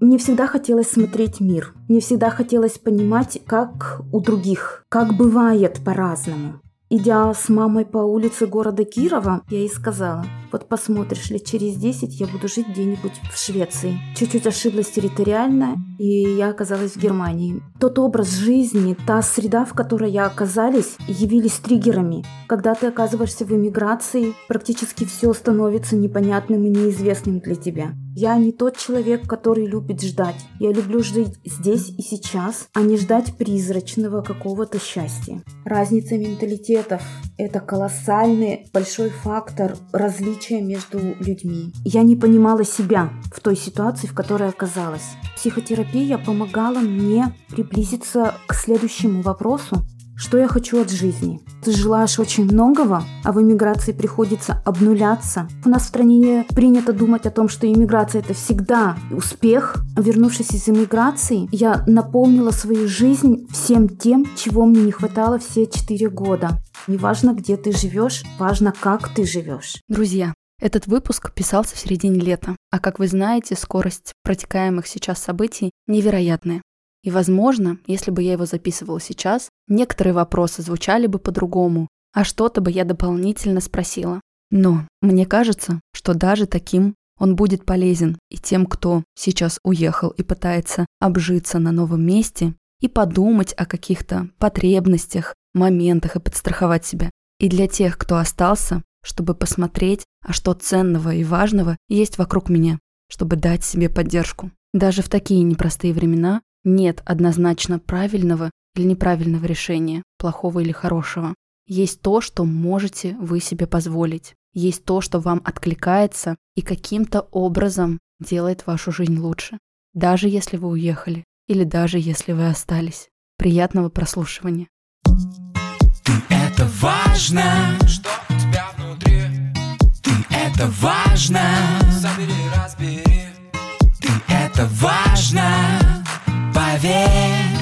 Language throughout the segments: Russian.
Мне всегда хотелось смотреть мир. Мне всегда хотелось понимать, как у других, как бывает по-разному. Идя с мамой по улице города Кирова, я ей сказала, вот посмотришь ли, через 10 я буду жить где-нибудь в Швеции. Чуть-чуть ошиблась территориально, и я оказалась в Германии. Тот образ жизни, та среда, в которой я оказалась, явились триггерами. Когда ты оказываешься в эмиграции, практически все становится непонятным и неизвестным для тебя. Я не тот человек, который любит ждать. Я люблю жить здесь и сейчас, а не ждать призрачного какого-то счастья. Разница менталитетов – это колоссальный большой фактор различия между людьми. Я не понимала себя в той ситуации, в которой оказалась. Психотерапия помогала мне приблизиться к следующему вопросу, что я хочу от жизни? Ты желаешь очень многого, а в иммиграции приходится обнуляться. У нас в стране принято думать о том, что иммиграция это всегда успех. Вернувшись из иммиграции, я наполнила свою жизнь всем тем, чего мне не хватало все четыре года. Неважно, где ты живешь, важно, как ты живешь. Друзья, этот выпуск писался в середине лета, а как вы знаете, скорость протекаемых сейчас событий невероятная. И, возможно, если бы я его записывала сейчас, некоторые вопросы звучали бы по-другому, а что-то бы я дополнительно спросила. Но мне кажется, что даже таким он будет полезен и тем, кто сейчас уехал и пытается обжиться на новом месте и подумать о каких-то потребностях, моментах и подстраховать себя. И для тех, кто остался, чтобы посмотреть, а что ценного и важного есть вокруг меня, чтобы дать себе поддержку. Даже в такие непростые времена нет однозначно правильного или неправильного решения, плохого или хорошего. Есть то, что можете вы себе позволить. Есть то, что вам откликается и каким-то образом делает вашу жизнь лучше. Даже если вы уехали или даже если вы остались. Приятного прослушивания. Это важно, что у тебя внутри. Ты это важно, забери, разбери. Ты это важно поверь.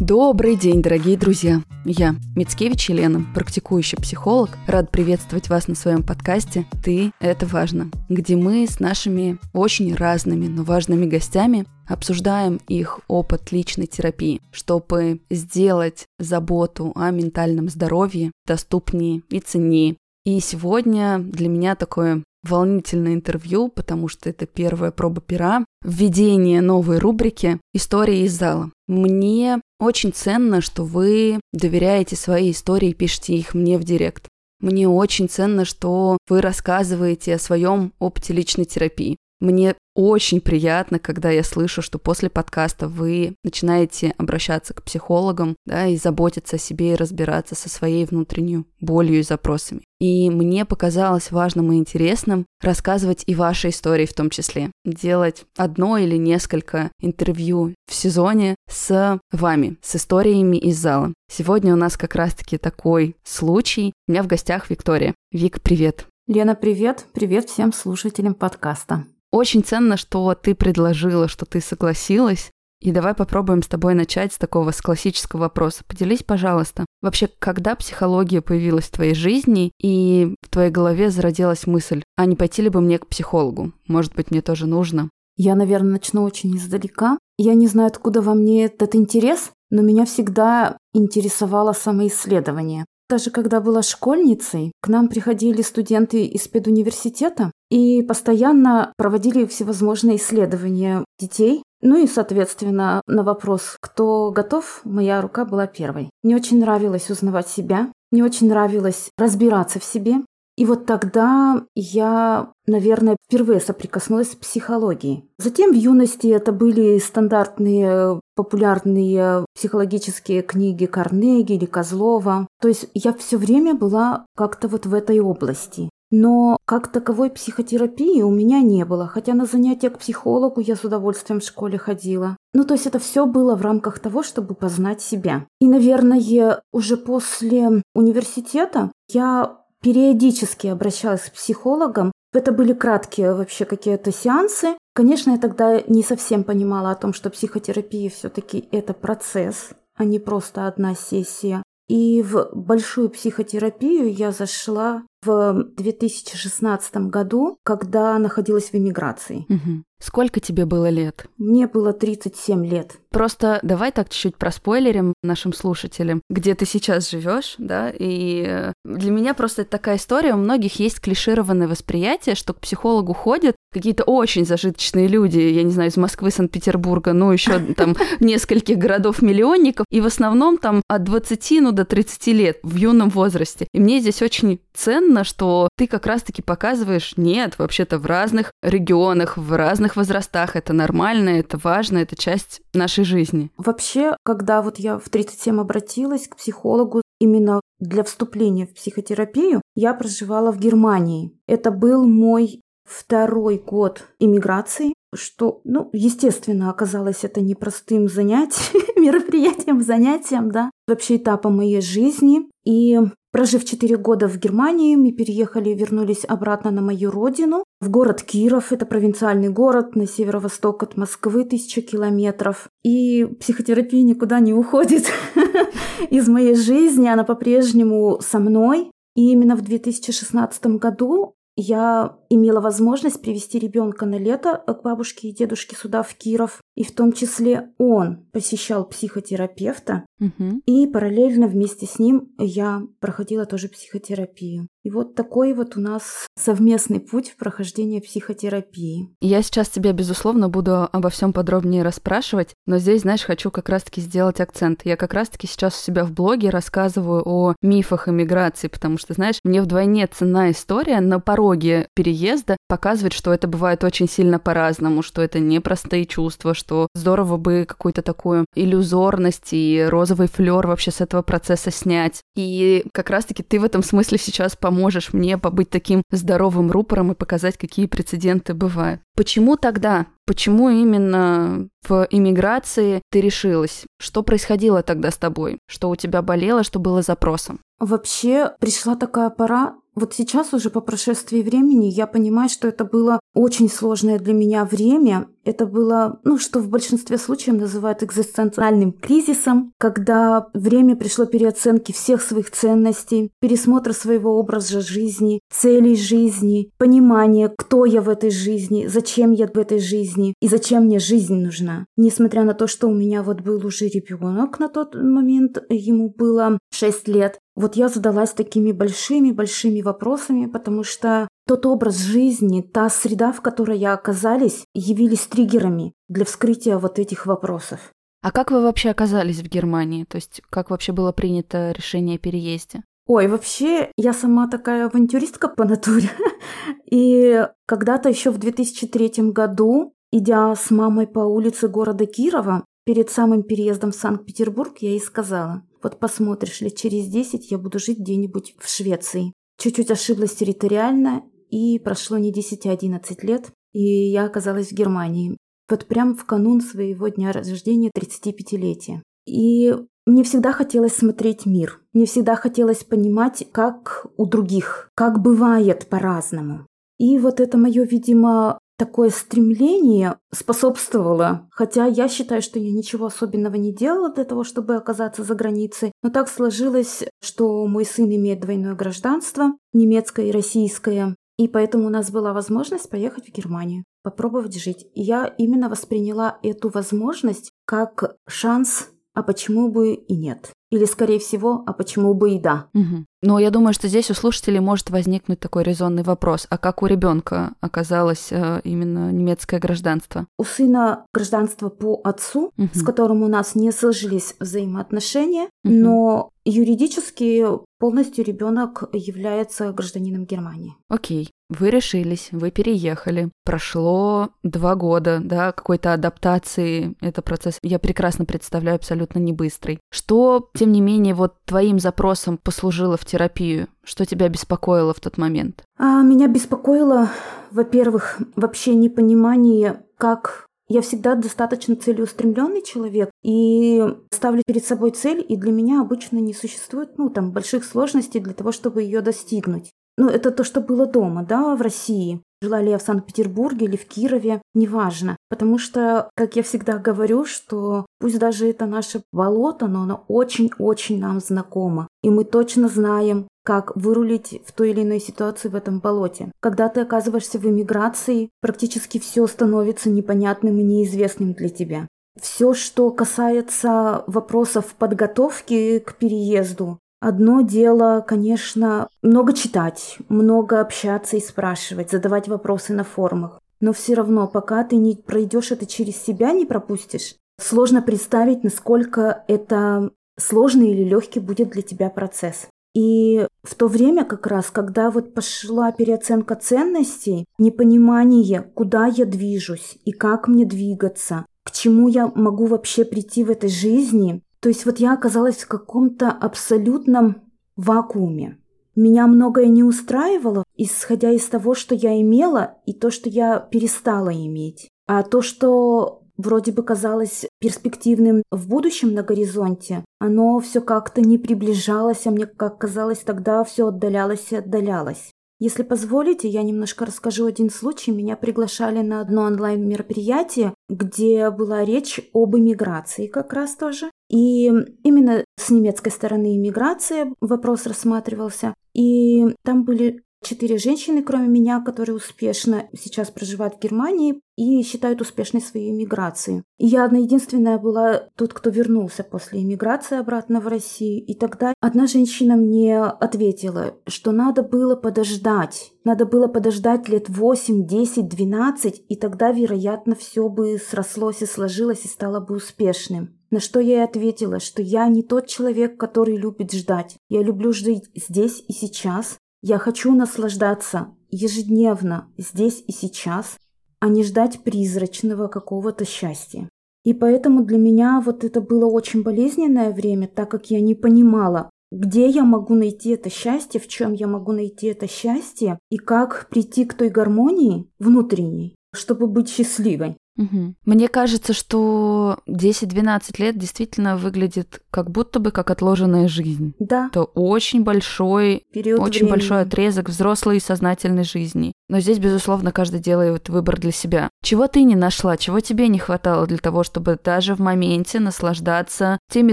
Добрый день, дорогие друзья! Я, Мицкевич Елена, практикующий психолог, рад приветствовать вас на своем подкасте «Ты – это важно», где мы с нашими очень разными, но важными гостями обсуждаем их опыт личной терапии, чтобы сделать заботу о ментальном здоровье доступнее и ценнее. И сегодня для меня такое волнительное интервью, потому что это первая проба пера, введение новой рубрики «Истории из зала». Мне очень ценно, что вы доверяете свои истории и пишете их мне в директ. Мне очень ценно, что вы рассказываете о своем опыте личной терапии. Мне очень приятно, когда я слышу, что после подкаста вы начинаете обращаться к психологам, да, и заботиться о себе и разбираться со своей внутренней болью и запросами. И мне показалось важным и интересным рассказывать и ваши истории в том числе. Делать одно или несколько интервью в сезоне с вами, с историями из зала. Сегодня у нас как раз-таки такой случай. У меня в гостях Виктория. Вик, привет. Лена, привет. Привет всем слушателям подкаста. Очень ценно, что ты предложила, что ты согласилась. И давай попробуем с тобой начать с такого, с классического вопроса. Поделись, пожалуйста, вообще, когда психология появилась в твоей жизни и в твоей голове зародилась мысль, а не пойти ли бы мне к психологу? Может быть, мне тоже нужно? Я, наверное, начну очень издалека. Я не знаю, откуда во мне этот интерес, но меня всегда интересовало самоисследование. Даже когда была школьницей, к нам приходили студенты из педуниверситета и постоянно проводили всевозможные исследования детей. Ну и, соответственно, на вопрос, кто готов, моя рука была первой. Мне очень нравилось узнавать себя, мне очень нравилось разбираться в себе. И вот тогда я, наверное, впервые соприкоснулась с психологией. Затем в юности это были стандартные популярные психологические книги Карнеги или Козлова. То есть я все время была как-то вот в этой области. Но как таковой психотерапии у меня не было, хотя на занятия к психологу я с удовольствием в школе ходила. Ну, то есть это все было в рамках того, чтобы познать себя. И, наверное, уже после университета я периодически обращалась к психологам. Это были краткие вообще какие-то сеансы. Конечно, я тогда не совсем понимала о том, что психотерапия все-таки это процесс, а не просто одна сессия. И в большую психотерапию я зашла в 2016 году, когда находилась в эмиграции. Угу. Сколько тебе было лет? Мне было 37 лет. Просто давай так чуть-чуть проспойлерим нашим слушателям, где ты сейчас живешь, да, и э, для меня просто это такая история, у многих есть клишированное восприятие, что к психологу ходят какие-то очень зажиточные люди, я не знаю, из Москвы, Санкт-Петербурга, ну, еще там нескольких городов-миллионников, и в основном там от 20, ну, до 30 лет в юном возрасте. И мне здесь очень ценно, что ты как раз-таки показываешь, нет, вообще-то в разных регионах, в разных возрастах это нормально, это важно, это часть нашей жизни. Вообще, когда вот я в 37 обратилась к психологу, именно для вступления в психотерапию, я проживала в Германии. Это был мой второй год иммиграции, что, ну, естественно, оказалось это непростым занятием, мероприятием, занятием, да, вообще этапом моей жизни. И прожив 4 года в Германии, мы переехали, вернулись обратно на мою родину, в город Киров, это провинциальный город на северо-восток от Москвы, тысяча километров. И психотерапия никуда не уходит из моей жизни, она по-прежнему со мной. И именно в 2016 году я имела возможность привести ребенка на лето к бабушке и дедушке сюда, в Киров. И в том числе он посещал психотерапевта. Угу. И параллельно вместе с ним я проходила тоже психотерапию. И вот такой вот у нас совместный путь в прохождении психотерапии. Я сейчас тебя, безусловно, буду обо всем подробнее расспрашивать, но здесь, знаешь, хочу как раз-таки сделать акцент. Я как раз-таки сейчас у себя в блоге рассказываю о мифах иммиграции, потому что, знаешь, мне вдвойне цена история на пороге переезда показывает, что это бывает очень сильно по-разному, что это непростые чувства, что здорово бы какую-то такую иллюзорность и розовый флер вообще с этого процесса снять. И как раз-таки ты в этом смысле сейчас по поможешь мне побыть таким здоровым рупором и показать, какие прецеденты бывают. Почему тогда? Почему именно в иммиграции ты решилась? Что происходило тогда с тобой? Что у тебя болело, что было запросом? Вообще пришла такая пора, вот сейчас уже по прошествии времени я понимаю, что это было очень сложное для меня время. Это было, ну, что в большинстве случаев называют экзистенциальным кризисом, когда время пришло переоценки всех своих ценностей, пересмотра своего образа жизни, целей жизни, понимание, кто я в этой жизни, зачем я в этой жизни и зачем мне жизнь нужна. Несмотря на то, что у меня вот был уже ребенок на тот момент, ему было 6 лет, вот я задалась такими большими-большими вопросами, потому что тот образ жизни, та среда, в которой я оказались, явились триггерами для вскрытия вот этих вопросов. А как вы вообще оказались в Германии? То есть как вообще было принято решение о переезде? Ой, вообще, я сама такая авантюристка по натуре. И когда-то еще в 2003 году, идя с мамой по улице города Кирова, перед самым переездом в Санкт-Петербург, я ей сказала, вот посмотришь, лет через 10 я буду жить где-нибудь в Швеции. Чуть-чуть ошиблась территориально, и прошло не 10, а 11 лет, и я оказалась в Германии. Вот прям в канун своего дня рождения 35-летия. И мне всегда хотелось смотреть мир. Мне всегда хотелось понимать, как у других, как бывает по-разному. И вот это мое, видимо, такое стремление способствовало. Хотя я считаю, что я ничего особенного не делала для того, чтобы оказаться за границей. Но так сложилось, что мой сын имеет двойное гражданство, немецкое и российское. И поэтому у нас была возможность поехать в Германию, попробовать жить. И я именно восприняла эту возможность как шанс, а почему бы и нет. Или, скорее всего, а почему бы и да. Угу. Но я думаю, что здесь у слушателей может возникнуть такой резонный вопрос. А как у ребенка оказалось э, именно немецкое гражданство? У сына гражданство по отцу, угу. с которым у нас не сложились взаимоотношения, угу. но юридически полностью ребенок является гражданином Германии. Окей. Вы решились, вы переехали. Прошло два года, да, какой-то адаптации. Это процесс, я прекрасно представляю, абсолютно не быстрый. Что, тем не менее, вот твоим запросом послужило в терапию? Что тебя беспокоило в тот момент? А, меня беспокоило, во-первых, вообще непонимание, как я всегда достаточно целеустремленный человек и ставлю перед собой цель, и для меня обычно не существует, ну, там, больших сложностей для того, чтобы ее достигнуть. Ну, это то, что было дома, да, в России. Жила ли я в Санкт-Петербурге или в Кирове, неважно. Потому что, как я всегда говорю, что пусть даже это наше болото, но оно очень-очень нам знакомо. И мы точно знаем, как вырулить в той или иной ситуации в этом болоте. Когда ты оказываешься в эмиграции, практически все становится непонятным и неизвестным для тебя. Все, что касается вопросов подготовки к переезду, Одно дело, конечно, много читать, много общаться и спрашивать, задавать вопросы на форумах. Но все равно, пока ты не пройдешь это через себя, не пропустишь, сложно представить, насколько это сложный или легкий будет для тебя процесс. И в то время как раз, когда вот пошла переоценка ценностей, непонимание, куда я движусь и как мне двигаться, к чему я могу вообще прийти в этой жизни, то есть вот я оказалась в каком-то абсолютном вакууме. Меня многое не устраивало, исходя из того, что я имела, и то, что я перестала иметь. А то, что вроде бы казалось перспективным в будущем на горизонте, оно все как-то не приближалось, а мне, как казалось, тогда все отдалялось и отдалялось. Если позволите, я немножко расскажу один случай. Меня приглашали на одно онлайн-мероприятие, где была речь об иммиграции как раз тоже. И именно с немецкой стороны иммиграции вопрос рассматривался. И там были четыре женщины, кроме меня, которые успешно сейчас проживают в Германии и считают успешной свою иммиграцию. И я одна единственная была тот, кто вернулся после иммиграции обратно в Россию. И тогда одна женщина мне ответила, что надо было подождать. Надо было подождать лет 8, 10, 12, и тогда, вероятно, все бы срослось и сложилось и стало бы успешным. На что я и ответила, что я не тот человек, который любит ждать. Я люблю жить здесь и сейчас, я хочу наслаждаться ежедневно, здесь и сейчас, а не ждать призрачного какого-то счастья. И поэтому для меня вот это было очень болезненное время, так как я не понимала, где я могу найти это счастье, в чем я могу найти это счастье, и как прийти к той гармонии внутренней, чтобы быть счастливой. Угу. Мне кажется, что 10-12 лет действительно выглядит как будто бы как отложенная жизнь. Да. Это очень большой, Период очень времени. большой отрезок взрослой и сознательной жизни. Но здесь, безусловно, каждый делает выбор для себя. Чего ты не нашла, чего тебе не хватало для того, чтобы даже в моменте наслаждаться теми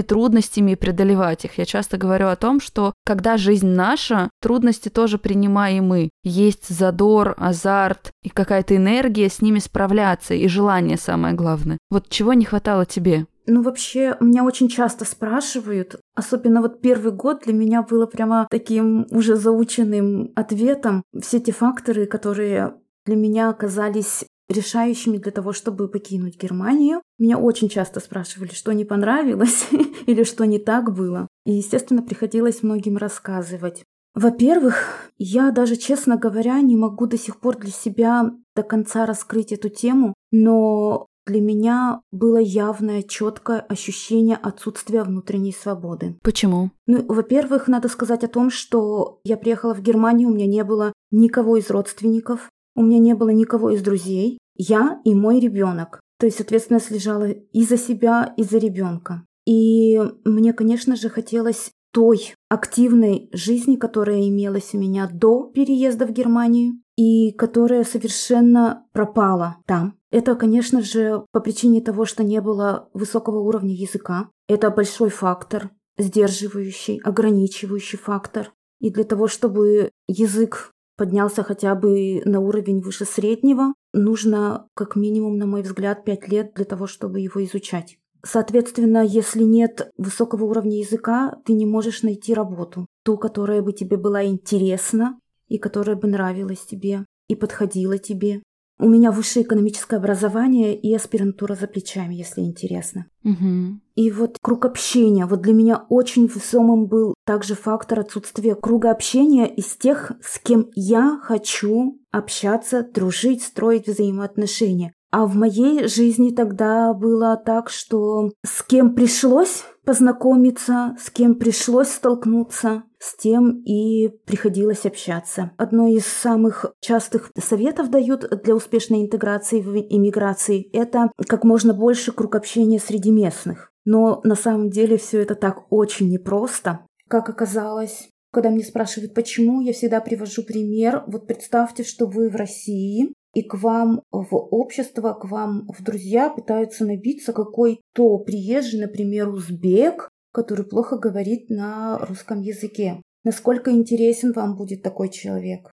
трудностями и преодолевать их? Я часто говорю о том, что когда жизнь наша, трудности тоже принимаем мы. Есть задор, азарт и какая-то энергия с ними справляться, и желание самое главное. Вот чего не хватало тебе? Ну, вообще, меня очень часто спрашивают, особенно вот первый год для меня было прямо таким уже заученным ответом. Все те факторы, которые для меня оказались решающими для того, чтобы покинуть Германию. Меня очень часто спрашивали, что не понравилось или что не так было. И, естественно, приходилось многим рассказывать. Во-первых, я даже, честно говоря, не могу до сих пор для себя до конца раскрыть эту тему, но для меня было явное, четкое ощущение отсутствия внутренней свободы. Почему? Ну, во-первых, надо сказать о том, что я приехала в Германию, у меня не было никого из родственников, у меня не было никого из друзей, я и мой ребенок. То есть ответственность лежала и за себя, и за ребенка. И мне, конечно же, хотелось той активной жизни, которая имелась у меня до переезда в Германию и которая совершенно пропала там. Это, конечно же, по причине того, что не было высокого уровня языка. Это большой фактор, сдерживающий, ограничивающий фактор. И для того, чтобы язык поднялся хотя бы на уровень выше среднего, нужно как минимум, на мой взгляд, пять лет для того, чтобы его изучать. Соответственно, если нет высокого уровня языка, ты не можешь найти работу, ту, которая бы тебе была интересна и которая бы нравилась тебе и подходила тебе. У меня высшее экономическое образование и аспирантура за плечами, если интересно. Угу. И вот круг общения. Вот для меня очень весомым был также фактор отсутствия круга общения из тех, с кем я хочу общаться, дружить, строить взаимоотношения. А в моей жизни тогда было так, что с кем пришлось познакомиться, с кем пришлось столкнуться, с тем и приходилось общаться. Одно из самых частых советов дают для успешной интеграции в иммиграции – это как можно больше круг общения среди местных. Но на самом деле все это так очень непросто. Как оказалось, когда мне спрашивают, почему, я всегда привожу пример. Вот представьте, что вы в России, и к вам в общество, к вам в друзья пытаются набиться какой-то приезжий, например, узбек, который плохо говорит на русском языке. насколько интересен вам будет такой человек.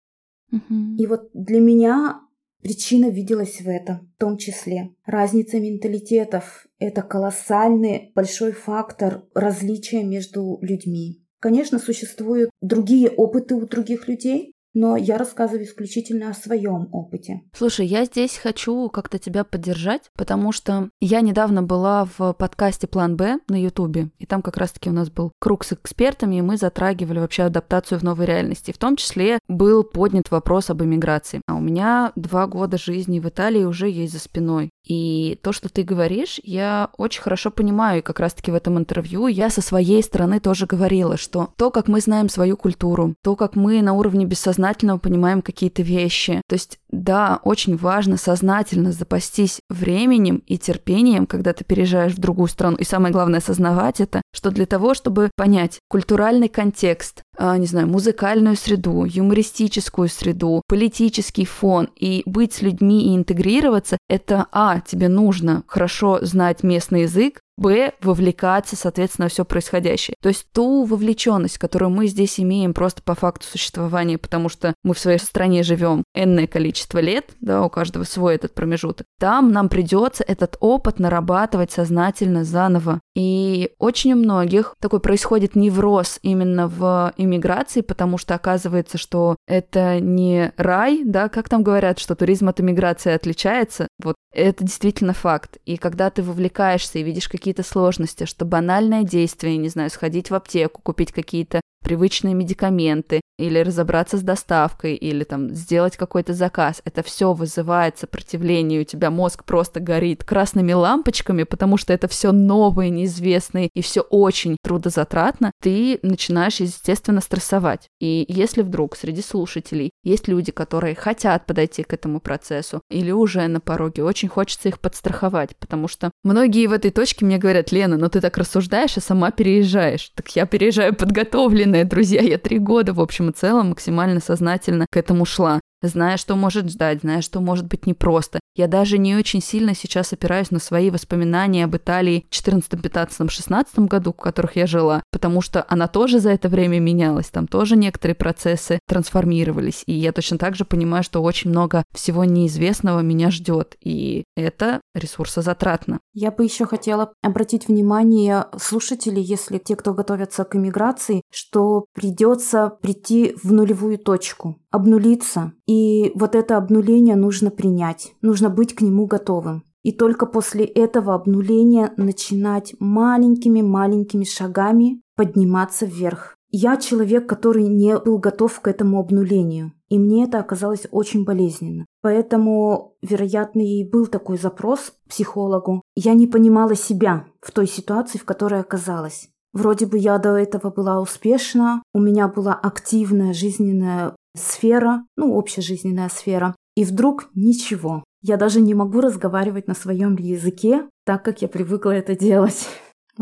Мгм. И вот для меня причина виделась в этом, в том числе. Разница менталитетов – это колоссальный большой фактор различия между людьми. Конечно, существуют другие опыты у других людей, но я рассказываю исключительно о своем опыте. Слушай, я здесь хочу как-то тебя поддержать, потому что я недавно была в подкасте «План Б» на Ютубе, и там как раз-таки у нас был круг с экспертами, и мы затрагивали вообще адаптацию в новой реальности. В том числе был поднят вопрос об эмиграции. А у меня два года жизни в Италии уже есть за спиной. И то, что ты говоришь, я очень хорошо понимаю, и как раз-таки в этом интервью я со своей стороны тоже говорила, что то, как мы знаем свою культуру, то, как мы на уровне бессознательного понимаем какие-то вещи, то есть да, очень важно сознательно запастись временем и терпением, когда ты переезжаешь в другую страну. И самое главное осознавать это, что для того, чтобы понять культуральный контекст, а, не знаю, музыкальную среду, юмористическую среду, политический фон и быть с людьми и интегрироваться, это, а, тебе нужно хорошо знать местный язык, Б, вовлекаться, соответственно, все происходящее. То есть ту вовлеченность, которую мы здесь имеем просто по факту существования, потому что мы в своей стране живем энное количество лет, да, у каждого свой этот промежуток, там нам придется этот опыт нарабатывать сознательно заново. И очень у многих такой происходит невроз именно в иммиграции, потому что оказывается, что это не рай, да, как там говорят, что туризм от иммиграции отличается. Вот это действительно факт. И когда ты вовлекаешься и видишь какие-то сложности, что банальное действие, не знаю, сходить в аптеку, купить какие-то привычные медикаменты, или разобраться с доставкой, или там сделать какой-то заказ. Это все вызывает сопротивление, у тебя мозг просто горит красными лампочками, потому что это все новое, неизвестное, и все очень трудозатратно, ты начинаешь, естественно, стрессовать. И если вдруг среди слушателей есть люди, которые хотят подойти к этому процессу, или уже на пороге, очень хочется их подстраховать, потому что многие в этой точке мне говорят, Лена, ну ты так рассуждаешь, а сама переезжаешь. Так я переезжаю подготовленная, друзья, я три года, в общем и целом, максимально сознательно к этому шла зная, что может ждать, зная, что может быть непросто. Я даже не очень сильно сейчас опираюсь на свои воспоминания об Италии в 14, 15, 16 году, в которых я жила, потому что она тоже за это время менялась, там тоже некоторые процессы трансформировались, и я точно так же понимаю, что очень много всего неизвестного меня ждет, и это ресурсозатратно. Я бы еще хотела обратить внимание слушателей, если те, кто готовятся к иммиграции, что придется прийти в нулевую точку, обнулиться. И вот это обнуление нужно принять, нужно быть к нему готовым. И только после этого обнуления начинать маленькими-маленькими шагами подниматься вверх. Я человек, который не был готов к этому обнулению, и мне это оказалось очень болезненно. Поэтому, вероятно, и был такой запрос психологу. Я не понимала себя в той ситуации, в которой оказалась. Вроде бы я до этого была успешна, у меня была активная жизненная сфера, ну, общая жизненная сфера. И вдруг ничего. Я даже не могу разговаривать на своем языке, так как я привыкла это делать.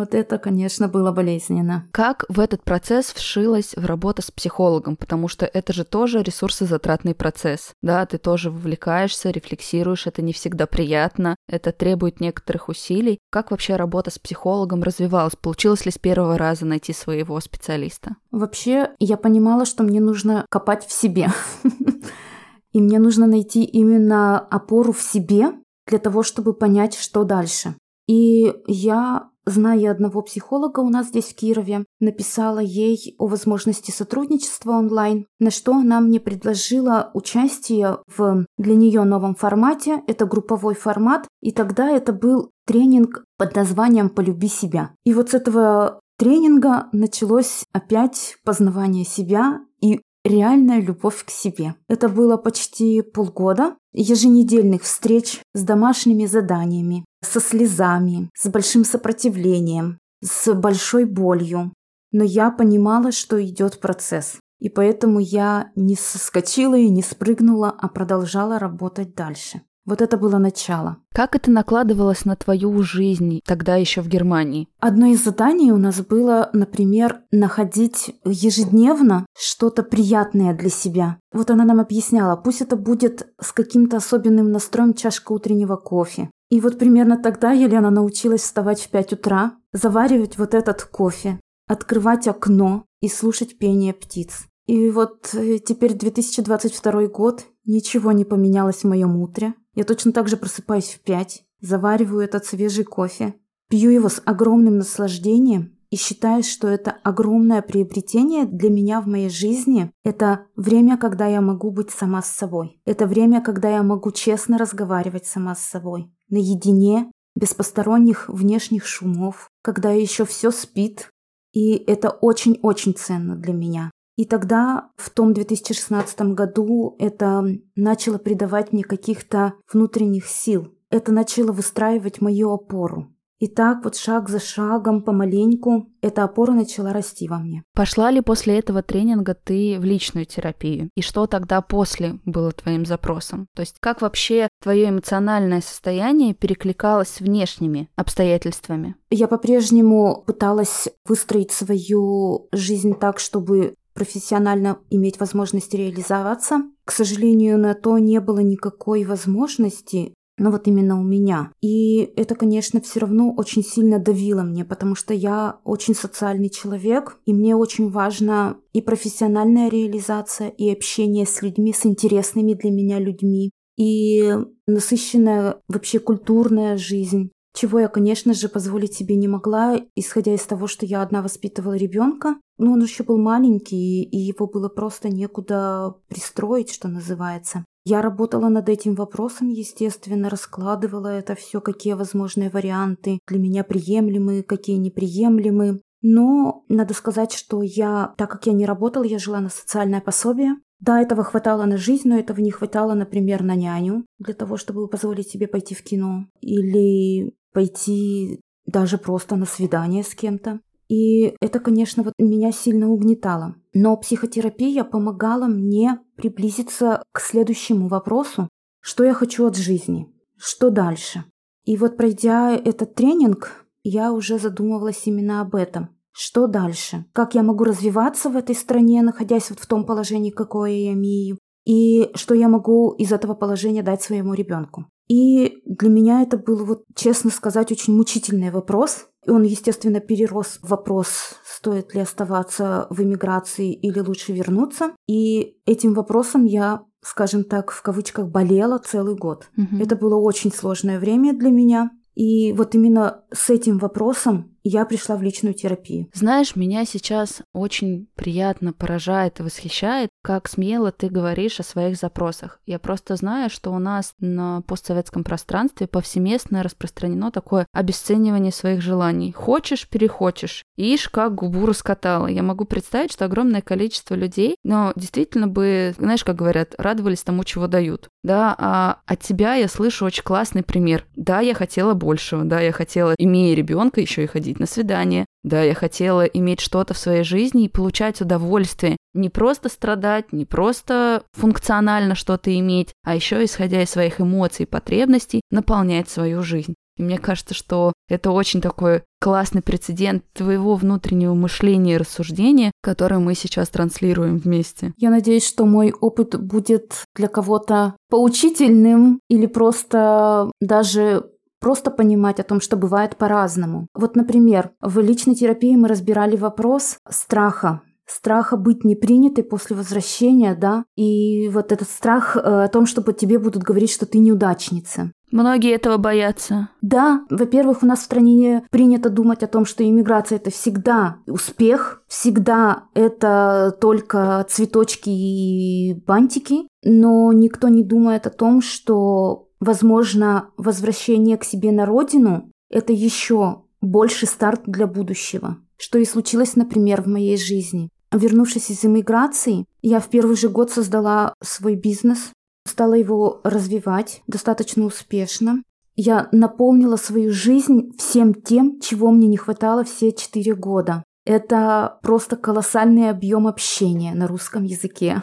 Вот это, конечно, было болезненно. Как в этот процесс вшилась в работу с психологом? Потому что это же тоже ресурсозатратный процесс. Да, ты тоже вовлекаешься, рефлексируешь, это не всегда приятно, это требует некоторых усилий. Как вообще работа с психологом развивалась? Получилось ли с первого раза найти своего специалиста? Вообще, я понимала, что мне нужно копать в себе. И мне нужно найти именно опору в себе для того, чтобы понять, что дальше. И я зная одного психолога у нас здесь в Кирове, написала ей о возможности сотрудничества онлайн, на что она мне предложила участие в для нее новом формате. Это групповой формат, и тогда это был тренинг под названием «Полюби себя». И вот с этого тренинга началось опять познавание себя и реальная любовь к себе. Это было почти полгода еженедельных встреч с домашними заданиями, со слезами, с большим сопротивлением, с большой болью. Но я понимала, что идет процесс. И поэтому я не соскочила и не спрыгнула, а продолжала работать дальше. Вот это было начало. Как это накладывалось на твою жизнь тогда еще в Германии? Одно из заданий у нас было, например, находить ежедневно что-то приятное для себя. Вот она нам объясняла, пусть это будет с каким-то особенным настроем чашка утреннего кофе. И вот примерно тогда Елена научилась вставать в 5 утра, заваривать вот этот кофе, открывать окно, и слушать пение птиц. И вот э, теперь 2022 год, ничего не поменялось в моем утре. Я точно так же просыпаюсь в 5, завариваю этот свежий кофе, пью его с огромным наслаждением и считаю, что это огромное приобретение для меня в моей жизни. Это время, когда я могу быть сама с собой. Это время, когда я могу честно разговаривать сама с собой. Наедине, без посторонних внешних шумов, когда еще все спит. И это очень-очень ценно для меня. И тогда, в том 2016 году, это начало придавать мне каких-то внутренних сил. Это начало выстраивать мою опору. И так вот шаг за шагом, помаленьку, эта опора начала расти во мне. Пошла ли после этого тренинга ты в личную терапию? И что тогда после было твоим запросом? То есть как вообще твое эмоциональное состояние перекликалось с внешними обстоятельствами? Я по-прежнему пыталась выстроить свою жизнь так, чтобы профессионально иметь возможность реализоваться. К сожалению, на то не было никакой возможности, но вот именно у меня. И это, конечно, все равно очень сильно давило мне, потому что я очень социальный человек, и мне очень важна и профессиональная реализация, и общение с людьми, с интересными для меня людьми, и насыщенная вообще культурная жизнь. Чего я, конечно же, позволить себе не могла, исходя из того, что я одна воспитывала ребенка. Но он еще был маленький, и его было просто некуда пристроить, что называется. Я работала над этим вопросом, естественно, раскладывала это все, какие возможные варианты для меня приемлемы, какие неприемлемы. Но надо сказать, что я, так как я не работала, я жила на социальное пособие. Да, этого хватало на жизнь, но этого не хватало, например, на няню, для того, чтобы позволить себе пойти в кино или пойти даже просто на свидание с кем-то. И это, конечно, вот меня сильно угнетало. Но психотерапия помогала мне приблизиться к следующему вопросу, что я хочу от жизни, что дальше. И вот пройдя этот тренинг, я уже задумывалась именно об этом. Что дальше? Как я могу развиваться в этой стране, находясь вот в том положении, какое я имею? И что я могу из этого положения дать своему ребенку? И для меня это был, вот, честно сказать, очень мучительный вопрос. И он, естественно, перерос в вопрос, стоит ли оставаться в эмиграции или лучше вернуться. И этим вопросом я скажем так, в кавычках, болела целый год. Угу. Это было очень сложное время для меня. И вот именно с этим вопросом я пришла в личную терапию. Знаешь, меня сейчас очень приятно поражает и восхищает, как смело ты говоришь о своих запросах. Я просто знаю, что у нас на постсоветском пространстве повсеместно распространено такое обесценивание своих желаний. Хочешь, перехочешь. Ишь, как губу раскатала. Я могу представить, что огромное количество людей, но действительно бы, знаешь, как говорят, радовались тому, чего дают. Да, а от тебя я слышу очень классный пример. Да, я хотела большего, да, я хотела, имея ребенка, еще и ходить ходить на свидание. Да, я хотела иметь что-то в своей жизни и получать удовольствие. Не просто страдать, не просто функционально что-то иметь, а еще, исходя из своих эмоций и потребностей, наполнять свою жизнь. И мне кажется, что это очень такой классный прецедент твоего внутреннего мышления и рассуждения, которое мы сейчас транслируем вместе. Я надеюсь, что мой опыт будет для кого-то поучительным или просто даже Просто понимать о том, что бывает по-разному. Вот, например, в личной терапии мы разбирали вопрос страха страха быть не принятой после возвращения, да, и вот этот страх э, о том, чтобы тебе будут говорить, что ты неудачница. Многие этого боятся. Да, во-первых, у нас в стране принято думать о том, что иммиграция это всегда успех, всегда это только цветочки и бантики, но никто не думает о том, что Возможно, возвращение к себе на родину – это еще больше старт для будущего, что и случилось, например, в моей жизни. Вернувшись из эмиграции, я в первый же год создала свой бизнес, стала его развивать достаточно успешно. Я наполнила свою жизнь всем тем, чего мне не хватало все четыре года. Это просто колоссальный объем общения на русском языке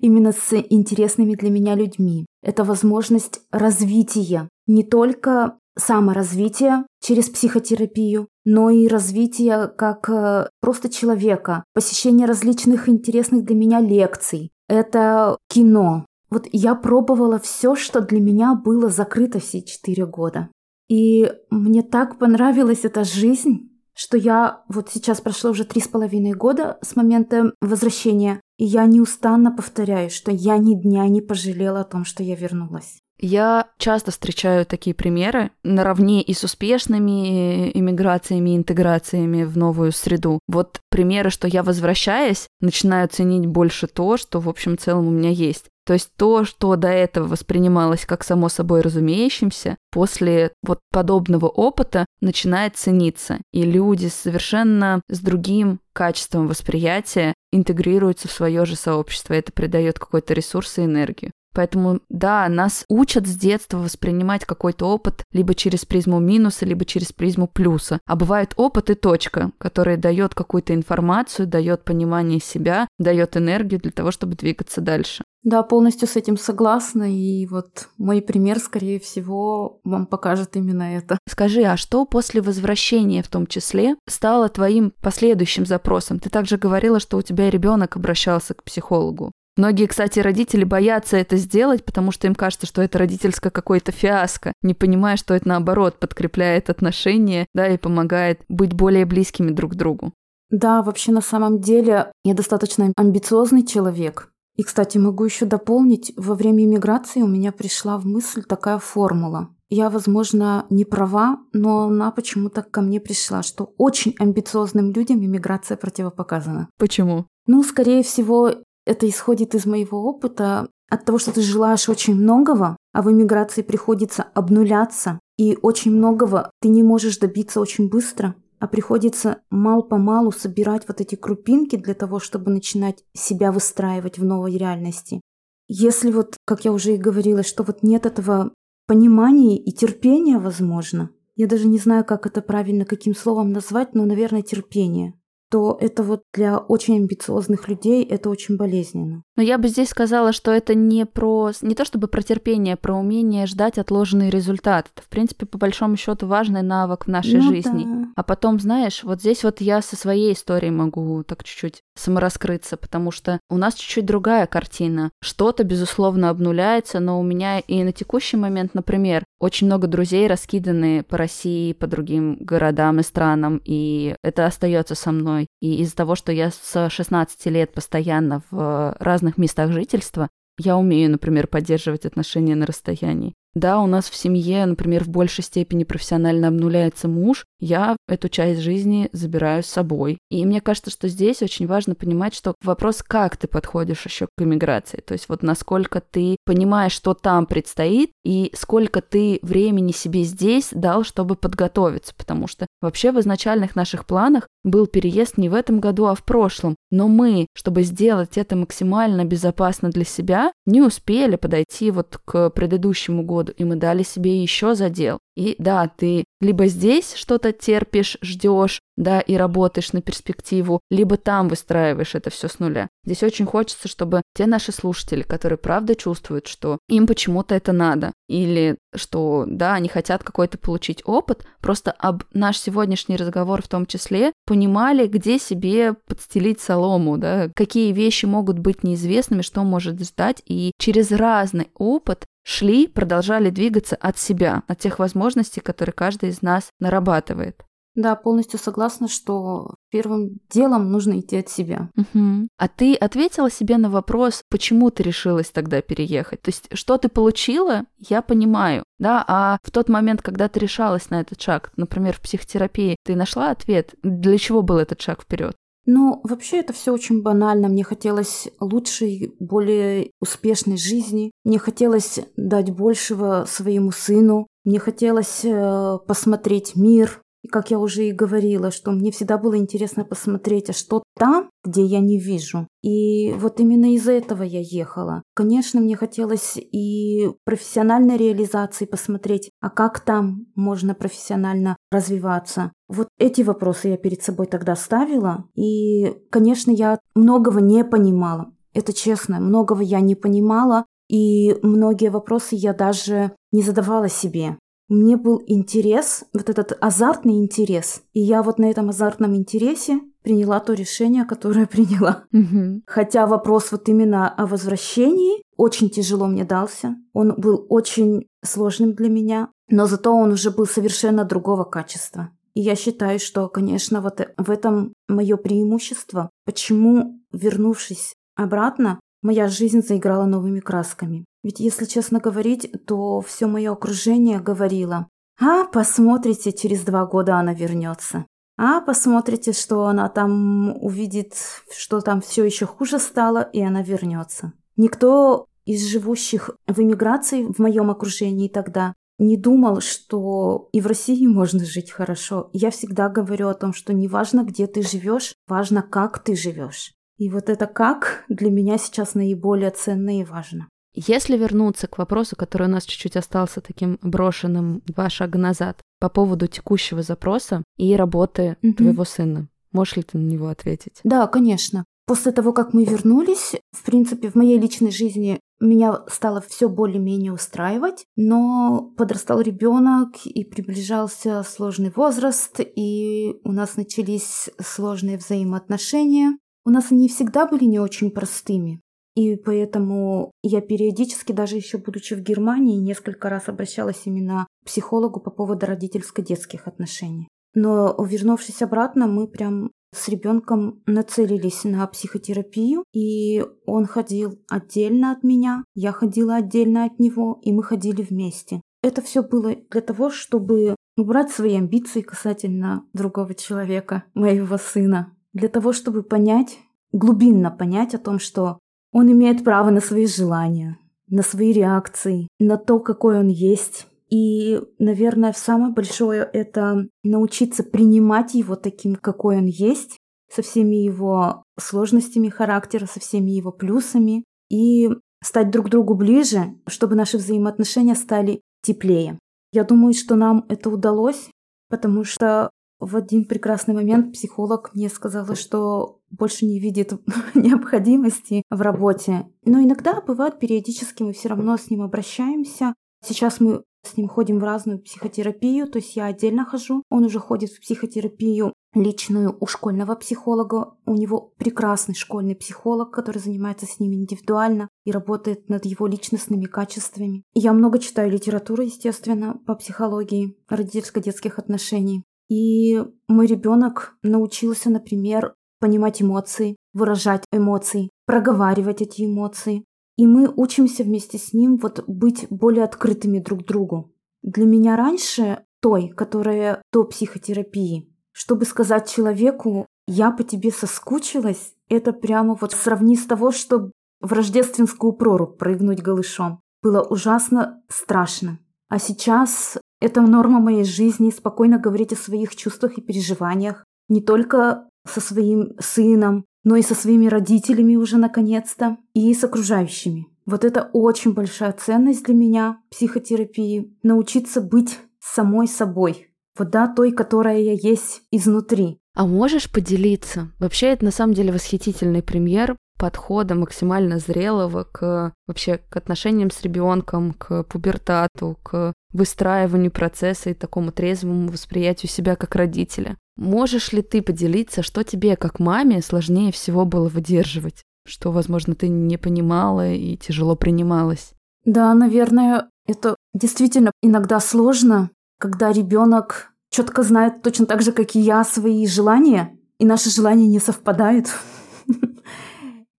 именно с интересными для меня людьми. Это возможность развития, не только саморазвития через психотерапию, но и развития как э, просто человека, посещение различных интересных для меня лекций. Это кино. Вот я пробовала все, что для меня было закрыто все четыре года. И мне так понравилась эта жизнь, что я вот сейчас прошло уже три с половиной года с момента возвращения, и я неустанно повторяю, что я ни дня не пожалела о том, что я вернулась. Я часто встречаю такие примеры наравне и с успешными иммиграциями, интеграциями в новую среду. Вот примеры, что я, возвращаясь, начинаю ценить больше то, что, в общем целом, у меня есть. То есть то, что до этого воспринималось как само собой разумеющимся, после вот подобного опыта начинает цениться. И люди совершенно с другим качеством восприятия интегрируются в свое же сообщество. Это придает какой-то ресурс и энергию. Поэтому, да, нас учат с детства воспринимать какой-то опыт либо через призму минуса, либо через призму плюса. А бывает опыт и точка, который дает какую-то информацию, дает понимание себя, дает энергию для того, чтобы двигаться дальше. Да, полностью с этим согласна. И вот мой пример, скорее всего, вам покажет именно это. Скажи, а что после возвращения в том числе стало твоим последующим запросом? Ты также говорила, что у тебя ребенок обращался к психологу. Многие, кстати, родители боятся это сделать, потому что им кажется, что это родительское какое-то фиаско, не понимая, что это наоборот подкрепляет отношения, да, и помогает быть более близкими друг к другу. Да, вообще на самом деле я достаточно амбициозный человек. И, кстати, могу еще дополнить, во время иммиграции у меня пришла в мысль такая формула. Я, возможно, не права, но она почему-то ко мне пришла, что очень амбициозным людям иммиграция противопоказана. Почему? Ну, скорее всего, это исходит из моего опыта от того, что ты желаешь очень многого, а в эмиграции приходится обнуляться, и очень многого ты не можешь добиться очень быстро, а приходится мал-помалу собирать вот эти крупинки для того, чтобы начинать себя выстраивать в новой реальности. Если вот, как я уже и говорила, что вот нет этого понимания и терпения, возможно, я даже не знаю, как это правильно, каким словом назвать, но, наверное, терпение то это вот для очень амбициозных людей это очень болезненно. Но я бы здесь сказала, что это не про не то чтобы про терпение, а про умение ждать отложенный результат. Это, в принципе, по большому счету важный навык в нашей ну, жизни. Да. А потом, знаешь, вот здесь вот я со своей историей могу так чуть-чуть самораскрыться, потому что у нас чуть-чуть другая картина. Что-то, безусловно, обнуляется, но у меня и на текущий момент, например, очень много друзей раскиданы по России, по другим городам и странам, и это остается со мной. И из-за того, что я с 16 лет постоянно в разных местах жительства, я умею, например, поддерживать отношения на расстоянии. Да, у нас в семье, например, в большей степени профессионально обнуляется муж, я эту часть жизни забираю с собой. И мне кажется, что здесь очень важно понимать, что вопрос, как ты подходишь еще к иммиграции. То есть вот насколько ты понимаешь, что там предстоит, и сколько ты времени себе здесь дал, чтобы подготовиться. Потому что вообще в изначальных наших планах был переезд не в этом году, а в прошлом. Но мы, чтобы сделать это максимально безопасно для себя, не успели подойти вот к предыдущему году и мы дали себе еще задел. И да, ты либо здесь что-то терпишь, ждешь, да, и работаешь на перспективу, либо там выстраиваешь это все с нуля. Здесь очень хочется, чтобы те наши слушатели, которые правда чувствуют, что им почему-то это надо, или что, да, они хотят какой-то получить опыт, просто об наш сегодняшний разговор в том числе понимали, где себе подстелить солому, да, какие вещи могут быть неизвестными, что может ждать, и через разный опыт шли, продолжали двигаться от себя, от тех возможностей, которые каждый из нас нарабатывает. Да, полностью согласна, что первым делом нужно идти от себя. Угу. А ты ответила себе на вопрос, почему ты решилась тогда переехать? То есть, что ты получила, я понимаю, да, а в тот момент, когда ты решалась на этот шаг, например, в психотерапии, ты нашла ответ, для чего был этот шаг вперед? Ну, вообще это все очень банально. Мне хотелось лучшей, более успешной жизни. Мне хотелось дать большего своему сыну. Мне хотелось э, посмотреть мир, и как я уже и говорила, что мне всегда было интересно посмотреть, а что там, где я не вижу. И вот именно из-за этого я ехала. Конечно, мне хотелось и профессиональной реализации посмотреть, а как там можно профессионально развиваться. Вот эти вопросы я перед собой тогда ставила. И, конечно, я многого не понимала. Это честно, многого я не понимала. И многие вопросы я даже не задавала себе мне был интерес, вот этот азартный интерес. И я вот на этом азартном интересе приняла то решение, которое приняла. Угу. Хотя вопрос вот именно о возвращении очень тяжело мне дался. Он был очень сложным для меня, но зато он уже был совершенно другого качества. И я считаю, что, конечно, вот в этом мое преимущество. Почему, вернувшись обратно, моя жизнь заиграла новыми красками. Ведь, если честно говорить, то все мое окружение говорило, а, посмотрите, через два года она вернется. А, посмотрите, что она там увидит, что там все еще хуже стало, и она вернется. Никто из живущих в эмиграции в моем окружении тогда не думал, что и в России можно жить хорошо. Я всегда говорю о том, что не важно, где ты живешь, важно, как ты живешь. И вот это как для меня сейчас наиболее ценно и важно. Если вернуться к вопросу, который у нас чуть-чуть остался таким брошенным два шага назад, по поводу текущего запроса и работы угу. твоего сына, можешь ли ты на него ответить? Да, конечно. После того, как мы вернулись, в принципе, в моей личной жизни меня стало все более-менее устраивать, но подрастал ребенок и приближался сложный возраст, и у нас начались сложные взаимоотношения. У нас они всегда были не очень простыми. И поэтому я периодически, даже еще будучи в Германии, несколько раз обращалась именно к психологу по поводу родительско-детских отношений. Но вернувшись обратно, мы прям с ребенком нацелились на психотерапию, и он ходил отдельно от меня, я ходила отдельно от него, и мы ходили вместе. Это все было для того, чтобы убрать свои амбиции касательно другого человека, моего сына, для того, чтобы понять, глубинно понять о том, что он имеет право на свои желания, на свои реакции, на то, какой он есть, и, наверное, самое большое — это научиться принимать его таким, какой он есть, со всеми его сложностями характера, со всеми его плюсами, и стать друг другу ближе, чтобы наши взаимоотношения стали теплее. Я думаю, что нам это удалось, потому что в один прекрасный момент психолог мне сказала, что больше не видит необходимости в работе. Но иногда бывает периодически мы все равно с ним обращаемся. Сейчас мы с ним ходим в разную психотерапию, то есть я отдельно хожу, он уже ходит в психотерапию личную у школьного психолога. У него прекрасный школьный психолог, который занимается с ним индивидуально и работает над его личностными качествами. Я много читаю литературы, естественно, по психологии родительско-детских отношений. И мой ребенок научился, например, понимать эмоции, выражать эмоции, проговаривать эти эмоции, и мы учимся вместе с ним вот быть более открытыми друг другу. Для меня раньше, той, которая до психотерапии, чтобы сказать человеку, я по тебе соскучилась, это прямо вот сравни с того, что в рождественскую прорубь прыгнуть голышом. Было ужасно страшно. А сейчас это норма моей жизни, спокойно говорить о своих чувствах и переживаниях, не только со своим сыном, но и со своими родителями уже наконец-то, и с окружающими. Вот это очень большая ценность для меня психотерапии. Научиться быть самой собой. Вот да, той, которая я есть изнутри. А можешь поделиться? Вообще, это на самом деле восхитительный премьер подхода максимально зрелого к вообще к отношениям с ребенком, к пубертату, к выстраиванию процесса и такому трезвому восприятию себя как родителя. Можешь ли ты поделиться, что тебе, как маме, сложнее всего было выдерживать? Что, возможно, ты не понимала и тяжело принималась? Да, наверное, это действительно иногда сложно, когда ребенок четко знает точно так же, как и я, свои желания, и наши желания не совпадают.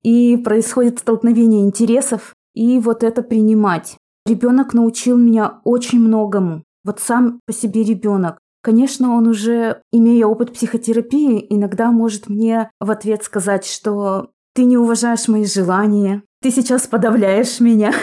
И происходит столкновение интересов, и вот это принимать. Ребенок научил меня очень многому. Вот сам по себе ребенок. Конечно, он уже, имея опыт психотерапии, иногда может мне в ответ сказать, что ты не уважаешь мои желания, ты сейчас подавляешь меня.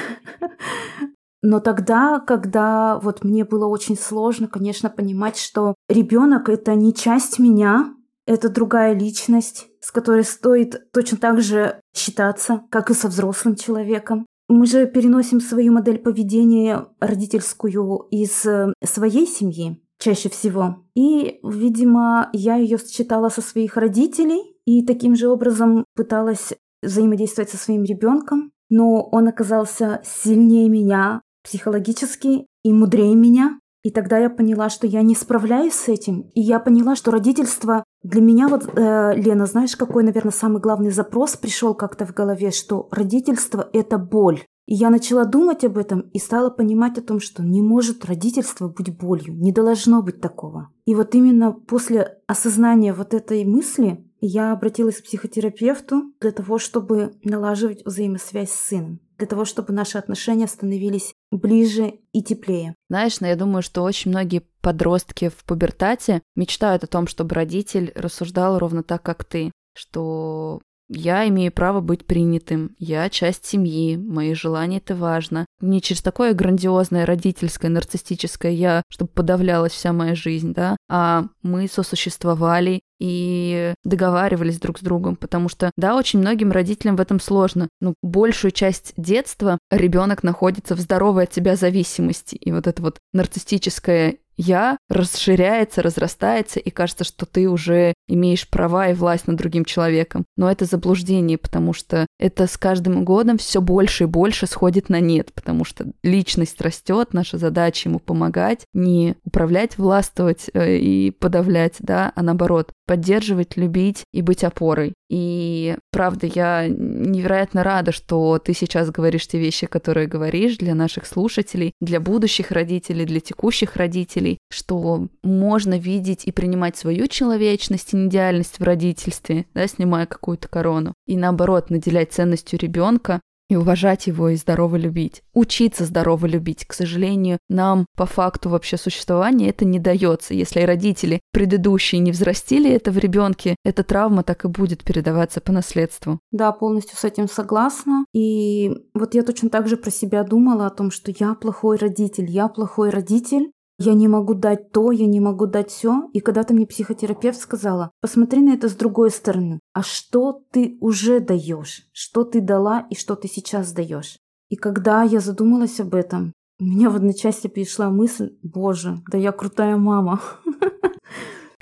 Но тогда, когда вот мне было очень сложно, конечно, понимать, что ребенок это не часть меня, это другая личность, с которой стоит точно так же считаться, как и со взрослым человеком. Мы же переносим свою модель поведения родительскую из э, своей семьи чаще всего. И, видимо, я ее считала со своих родителей и таким же образом пыталась взаимодействовать со своим ребенком, но он оказался сильнее меня психологически и мудрее меня. И тогда я поняла, что я не справляюсь с этим. И я поняла, что родительство для меня вот, э, Лена, знаешь, какой, наверное, самый главный запрос пришел как-то в голове, что родительство – это боль. И я начала думать об этом и стала понимать о том, что не может родительство быть болью, не должно быть такого. И вот именно после осознания вот этой мысли я обратилась к психотерапевту для того, чтобы налаживать взаимосвязь с сыном, для того, чтобы наши отношения становились ближе и теплее. Знаешь, но я думаю, что очень многие подростки в пубертате мечтают о том, чтобы родитель рассуждал ровно так, как ты, что я имею право быть принятым. Я часть семьи. Мои желания — это важно. Не через такое грандиозное родительское, нарциссическое «я», чтобы подавлялась вся моя жизнь, да, а мы сосуществовали и договаривались друг с другом, потому что, да, очень многим родителям в этом сложно. Ну, большую часть детства ребенок находится в здоровой от тебя зависимости. И вот это вот нарциссическое я расширяется, разрастается, и кажется, что ты уже имеешь права и власть над другим человеком. Но это заблуждение, потому что это с каждым годом все больше и больше сходит на нет, потому что личность растет, наша задача ему помогать, не управлять, властвовать э, и подавлять, да, а наоборот, поддерживать, любить и быть опорой. И правда, я невероятно рада, что ты сейчас говоришь те вещи, которые говоришь для наших слушателей, для будущих родителей, для текущих родителей, что можно видеть и принимать свою человечность и идеальность в родительстве, да, снимая какую-то корону, и наоборот наделять ценностью ребенка и уважать его и здорово любить. Учиться здорово любить. К сожалению, нам по факту вообще существования это не дается. Если родители предыдущие не взрастили это в ребенке, эта травма так и будет передаваться по наследству. Да, полностью с этим согласна. И вот я точно так же про себя думала о том, что я плохой родитель, я плохой родитель, я не могу дать то, я не могу дать все. И когда-то мне психотерапевт сказала, посмотри на это с другой стороны. А что ты уже даешь? Что ты дала и что ты сейчас даешь? И когда я задумалась об этом, у меня в одночасье пришла мысль, боже, да я крутая мама.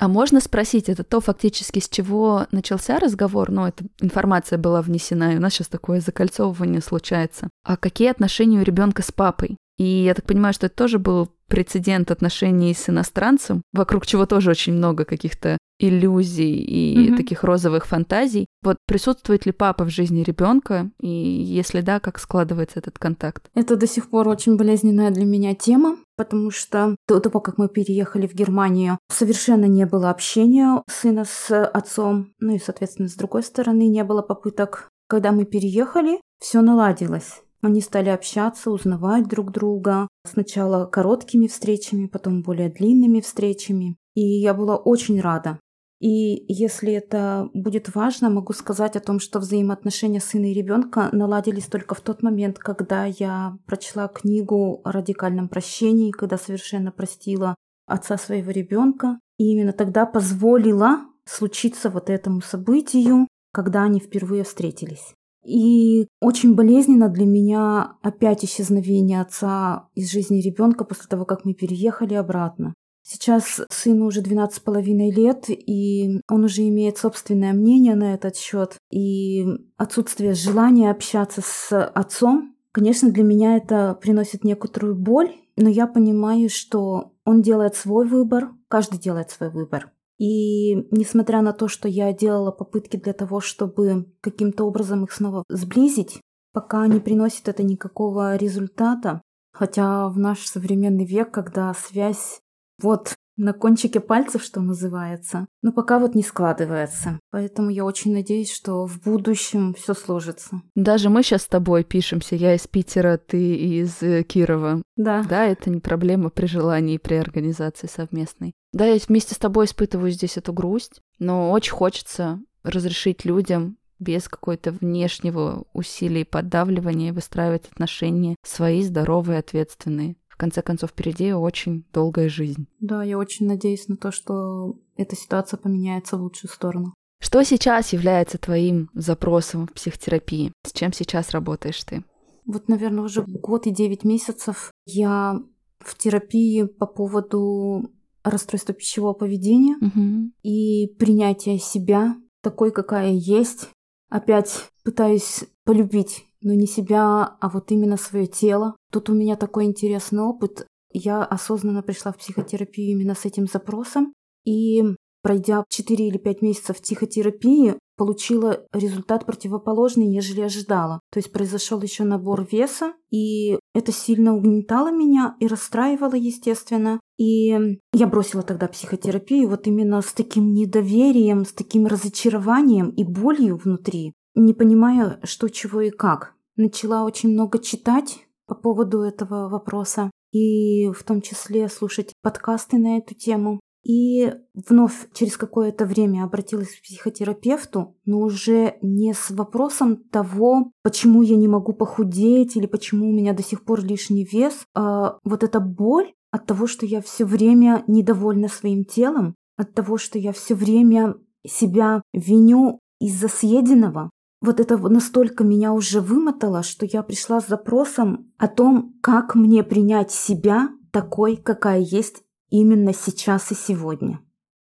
А можно спросить, это то фактически, с чего начался разговор, но эта информация была внесена, и у нас сейчас такое закольцовывание случается. А какие отношения у ребенка с папой? И я так понимаю, что это тоже был прецедент отношений с иностранцем, вокруг чего тоже очень много каких-то иллюзий и mm-hmm. таких розовых фантазий. Вот присутствует ли папа в жизни ребенка, и если да, как складывается этот контакт? Это до сих пор очень болезненная для меня тема, потому что до того, как мы переехали в Германию, совершенно не было общения сына с отцом, ну и, соответственно, с другой стороны, не было попыток. Когда мы переехали, все наладилось. Они стали общаться, узнавать друг друга. Сначала короткими встречами, потом более длинными встречами. И я была очень рада. И если это будет важно, могу сказать о том, что взаимоотношения сына и ребенка наладились только в тот момент, когда я прочла книгу о радикальном прощении, когда совершенно простила отца своего ребенка. И именно тогда позволила случиться вот этому событию, когда они впервые встретились. И очень болезненно для меня опять исчезновение отца из жизни ребенка после того, как мы переехали обратно. Сейчас сыну уже 12,5 лет, и он уже имеет собственное мнение на этот счет. И отсутствие желания общаться с отцом, конечно, для меня это приносит некоторую боль, но я понимаю, что он делает свой выбор, каждый делает свой выбор. И несмотря на то, что я делала попытки для того, чтобы каким-то образом их снова сблизить, пока не приносит это никакого результата, хотя в наш современный век, когда связь вот на кончике пальцев, что называется. Но пока вот не складывается. Поэтому я очень надеюсь, что в будущем все сложится. Даже мы сейчас с тобой пишемся. Я из Питера, ты из э, Кирова. Да. Да, это не проблема при желании, при организации совместной. Да, я вместе с тобой испытываю здесь эту грусть, но очень хочется разрешить людям без какой-то внешнего усилия и поддавливания выстраивать отношения свои, здоровые, ответственные конце концов, впереди очень долгая жизнь. Да, я очень надеюсь на то, что эта ситуация поменяется в лучшую сторону. Что сейчас является твоим запросом в психотерапии? С чем сейчас работаешь ты? Вот, наверное, уже год и девять месяцев я в терапии по поводу расстройства пищевого поведения угу. и принятия себя такой, какая есть. Опять пытаюсь полюбить но не себя, а вот именно свое тело. Тут у меня такой интересный опыт. Я осознанно пришла в психотерапию именно с этим запросом. И пройдя 4 или 5 месяцев психотерапии, получила результат противоположный, нежели ожидала. То есть произошел еще набор веса, и это сильно угнетало меня и расстраивало, естественно. И я бросила тогда психотерапию вот именно с таким недоверием, с таким разочарованием и болью внутри, не понимая, что, чего и как. Начала очень много читать по поводу этого вопроса и в том числе слушать подкасты на эту тему. И вновь через какое-то время обратилась к психотерапевту, но уже не с вопросом того, почему я не могу похудеть или почему у меня до сих пор лишний вес, а вот эта боль от того, что я все время недовольна своим телом, от того, что я все время себя виню из-за съеденного. Вот это настолько меня уже вымотало, что я пришла с запросом о том, как мне принять себя такой, какая есть именно сейчас и сегодня.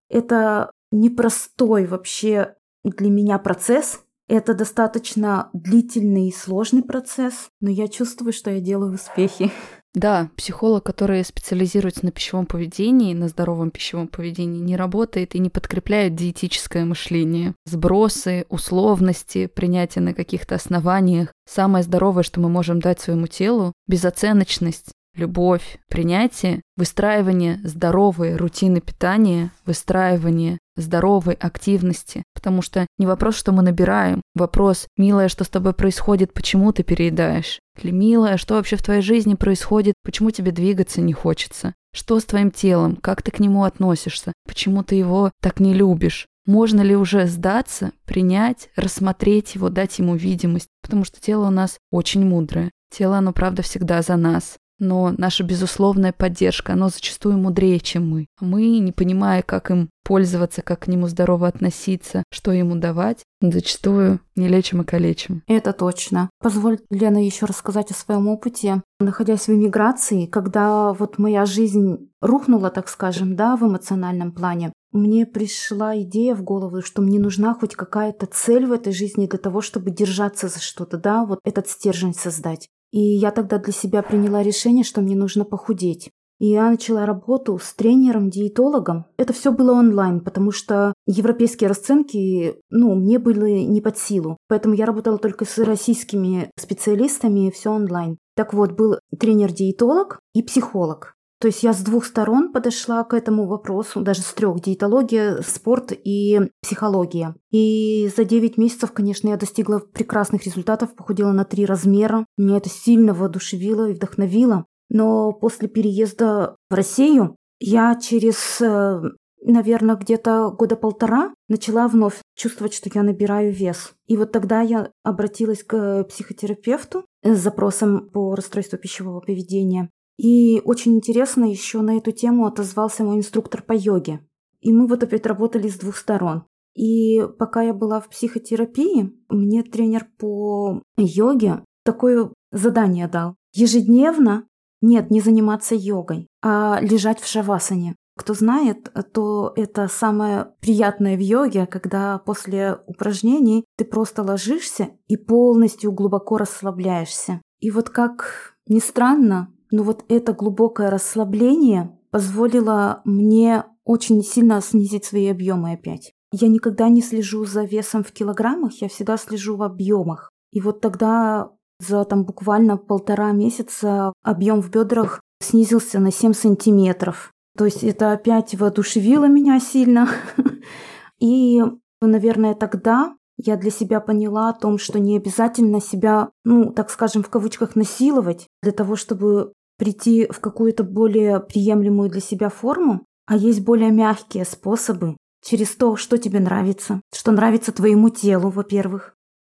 Это непростой вообще для меня процесс. Это достаточно длительный и сложный процесс, но я чувствую, что я делаю успехи. Да, психолог, который специализируется на пищевом поведении, на здоровом пищевом поведении, не работает и не подкрепляет диетическое мышление. Сбросы, условности, принятие на каких-то основаниях. Самое здоровое, что мы можем дать своему телу, безоценочность, любовь, принятие, выстраивание здоровой рутины питания, выстраивание здоровой активности. Потому что не вопрос, что мы набираем, вопрос, милая, что с тобой происходит, почему ты переедаешь? Или милая, что вообще в твоей жизни происходит, почему тебе двигаться не хочется? Что с твоим телом? Как ты к нему относишься? Почему ты его так не любишь? Можно ли уже сдаться, принять, рассмотреть его, дать ему видимость? Потому что тело у нас очень мудрое. Тело, оно, правда, всегда за нас но наша безусловная поддержка, оно зачастую мудрее, чем мы. Мы, не понимая, как им пользоваться, как к нему здорово относиться, что ему давать, зачастую не лечим и калечим. Это точно. Позволь, Лена, еще рассказать о своем опыте. Находясь в эмиграции, когда вот моя жизнь рухнула, так скажем, да, в эмоциональном плане, мне пришла идея в голову, что мне нужна хоть какая-то цель в этой жизни для того, чтобы держаться за что-то, да, вот этот стержень создать. И я тогда для себя приняла решение, что мне нужно похудеть. И я начала работу с тренером-диетологом. Это все было онлайн, потому что европейские расценки, ну, мне были не под силу. Поэтому я работала только с российскими специалистами, все онлайн. Так вот, был тренер-диетолог и психолог. То есть я с двух сторон подошла к этому вопросу, даже с трех – диетология, спорт и психология. И за 9 месяцев, конечно, я достигла прекрасных результатов, похудела на три размера. Меня это сильно воодушевило и вдохновило. Но после переезда в Россию я через э, наверное, где-то года полтора начала вновь чувствовать, что я набираю вес. И вот тогда я обратилась к психотерапевту с запросом по расстройству пищевого поведения. И очень интересно еще на эту тему отозвался мой инструктор по йоге. И мы вот опять работали с двух сторон. И пока я была в психотерапии, мне тренер по йоге такое задание дал. Ежедневно, нет, не заниматься йогой, а лежать в шавасане. Кто знает, то это самое приятное в йоге, когда после упражнений ты просто ложишься и полностью глубоко расслабляешься. И вот как ни странно, но вот это глубокое расслабление позволило мне очень сильно снизить свои объемы опять. Я никогда не слежу за весом в килограммах, я всегда слежу в объемах. И вот тогда за там буквально полтора месяца объем в бедрах снизился на 7 сантиметров. То есть это опять воодушевило меня сильно. И, наверное, тогда я для себя поняла о том, что не обязательно себя, ну, так скажем, в кавычках насиловать для того, чтобы прийти в какую-то более приемлемую для себя форму, а есть более мягкие способы через то, что тебе нравится, что нравится твоему телу, во-первых.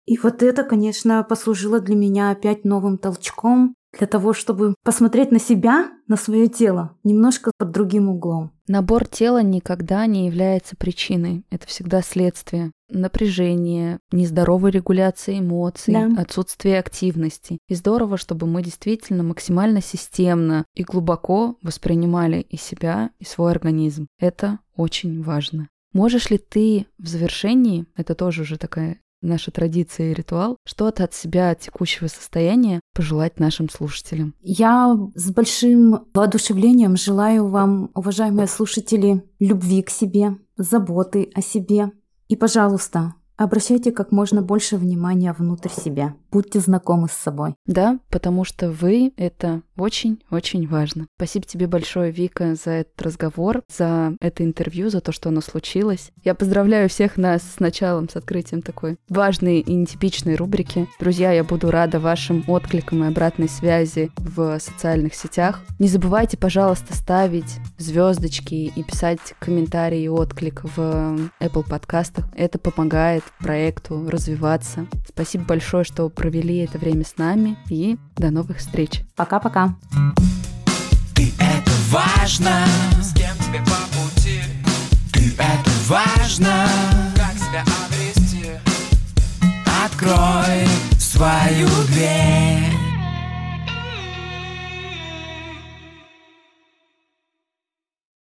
И вот это, конечно, послужило для меня опять новым толчком для того, чтобы посмотреть на себя, на свое тело, немножко под другим углом. Набор тела никогда не является причиной. Это всегда следствие. Напряжение, нездоровой регуляции эмоций, да. отсутствие активности. И здорово, чтобы мы действительно максимально системно и глубоко воспринимали и себя, и свой организм. Это очень важно. Можешь ли ты в завершении, это тоже уже такая наша традиция и ритуал, что-то от себя, от текущего состояния пожелать нашим слушателям? Я с большим воодушевлением желаю вам, уважаемые слушатели, любви к себе, заботы о себе. И, пожалуйста, Обращайте как можно больше внимания внутрь себя. Будьте знакомы с собой. Да, потому что вы — это очень-очень важно. Спасибо тебе большое, Вика, за этот разговор, за это интервью, за то, что оно случилось. Я поздравляю всех нас с началом, с открытием такой важной и нетипичной рубрики. Друзья, я буду рада вашим откликам и обратной связи в социальных сетях. Не забывайте, пожалуйста, ставить звездочки и писать комментарии и отклик в Apple подкастах. Это помогает проекту развиваться. Спасибо большое, что провели это время с нами и до новых встреч. Пока-пока. Это важно, с кем тебе по пути. Ты это важно, как себя обрести. Открой свою дверь.